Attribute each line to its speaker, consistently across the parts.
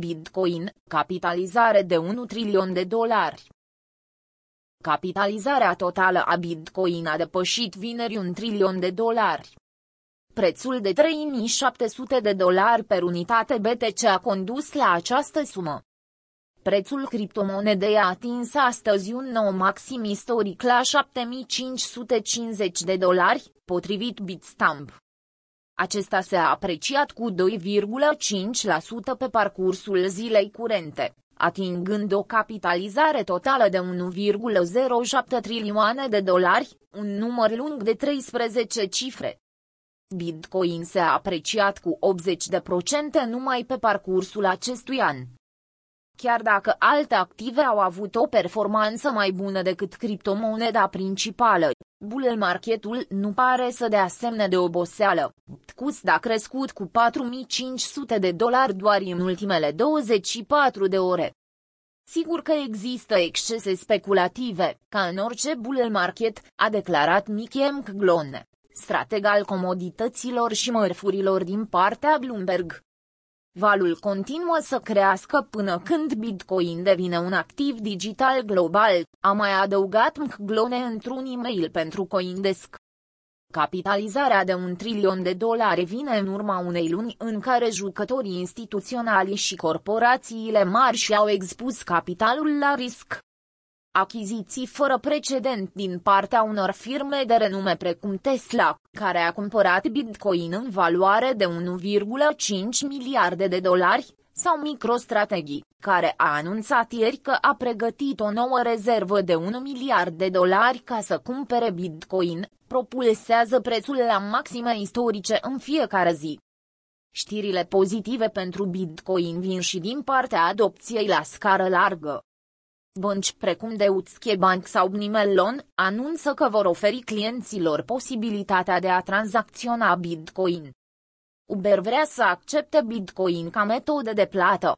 Speaker 1: Bitcoin, capitalizare de 1 trilion de dolari. Capitalizarea totală a Bitcoin a depășit vineri un trilion de dolari. Prețul de 3700 de dolari per unitate BTC a condus la această sumă. Prețul criptomonedei a atins astăzi un nou maxim istoric la 7550 de dolari, potrivit Bitstamp. Acesta se a apreciat cu 2,5% pe parcursul zilei curente, atingând o capitalizare totală de 1,07 trilioane de dolari, un număr lung de 13 cifre. Bitcoin se-a apreciat cu 80% numai pe parcursul acestui an. Chiar dacă alte active au avut o performanță mai bună decât criptomoneda principală, bull marketul nu pare să dea semne de oboseală. CUSD a crescut cu 4500 de dolari doar în ultimele 24 de ore. Sigur că există excese speculative, ca în orice bull market, a declarat Mickey Mcglone, strateg al comodităților și mărfurilor din partea Bloomberg. Valul continuă să crească până când Bitcoin devine un activ digital global, a mai adăugat Mcglone într-un e-mail pentru Coindesk. Capitalizarea de un trilion de dolari vine în urma unei luni în care jucătorii instituționali și corporațiile mari și-au expus capitalul la risc. Achiziții fără precedent din partea unor firme de renume precum Tesla, care a cumpărat Bitcoin în valoare de 1,5 miliarde de dolari, sau MicroStrategy, care a anunțat ieri că a pregătit o nouă rezervă de 1 miliard de dolari ca să cumpere Bitcoin, propulsează prețul la maxime istorice în fiecare zi. Știrile pozitive pentru Bitcoin vin și din partea adopției la scară largă. Bănci precum Deutsche Bank sau Nimelon anunță că vor oferi clienților posibilitatea de a tranzacționa Bitcoin. Uber vrea să accepte Bitcoin ca metodă de plată.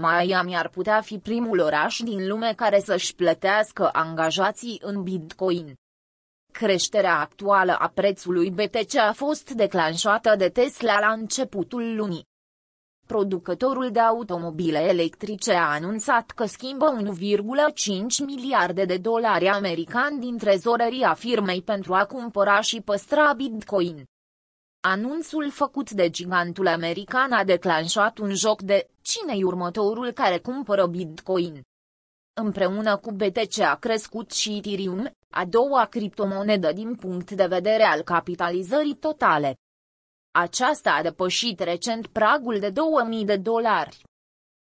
Speaker 1: Miami ar putea fi primul oraș din lume care să-și plătească angajații în Bitcoin. Creșterea actuală a prețului BTC a fost declanșată de Tesla la începutul lunii. Producătorul de automobile electrice a anunțat că schimbă 1,5 miliarde de dolari americani din trezoreria firmei pentru a cumpăra și păstra Bitcoin. Anunțul făcut de gigantul american a declanșat un joc de cine-i următorul care cumpără Bitcoin. Împreună cu BTC a crescut și Ethereum, a doua criptomonedă din punct de vedere al capitalizării totale. Aceasta a depășit recent pragul de 2000 de dolari.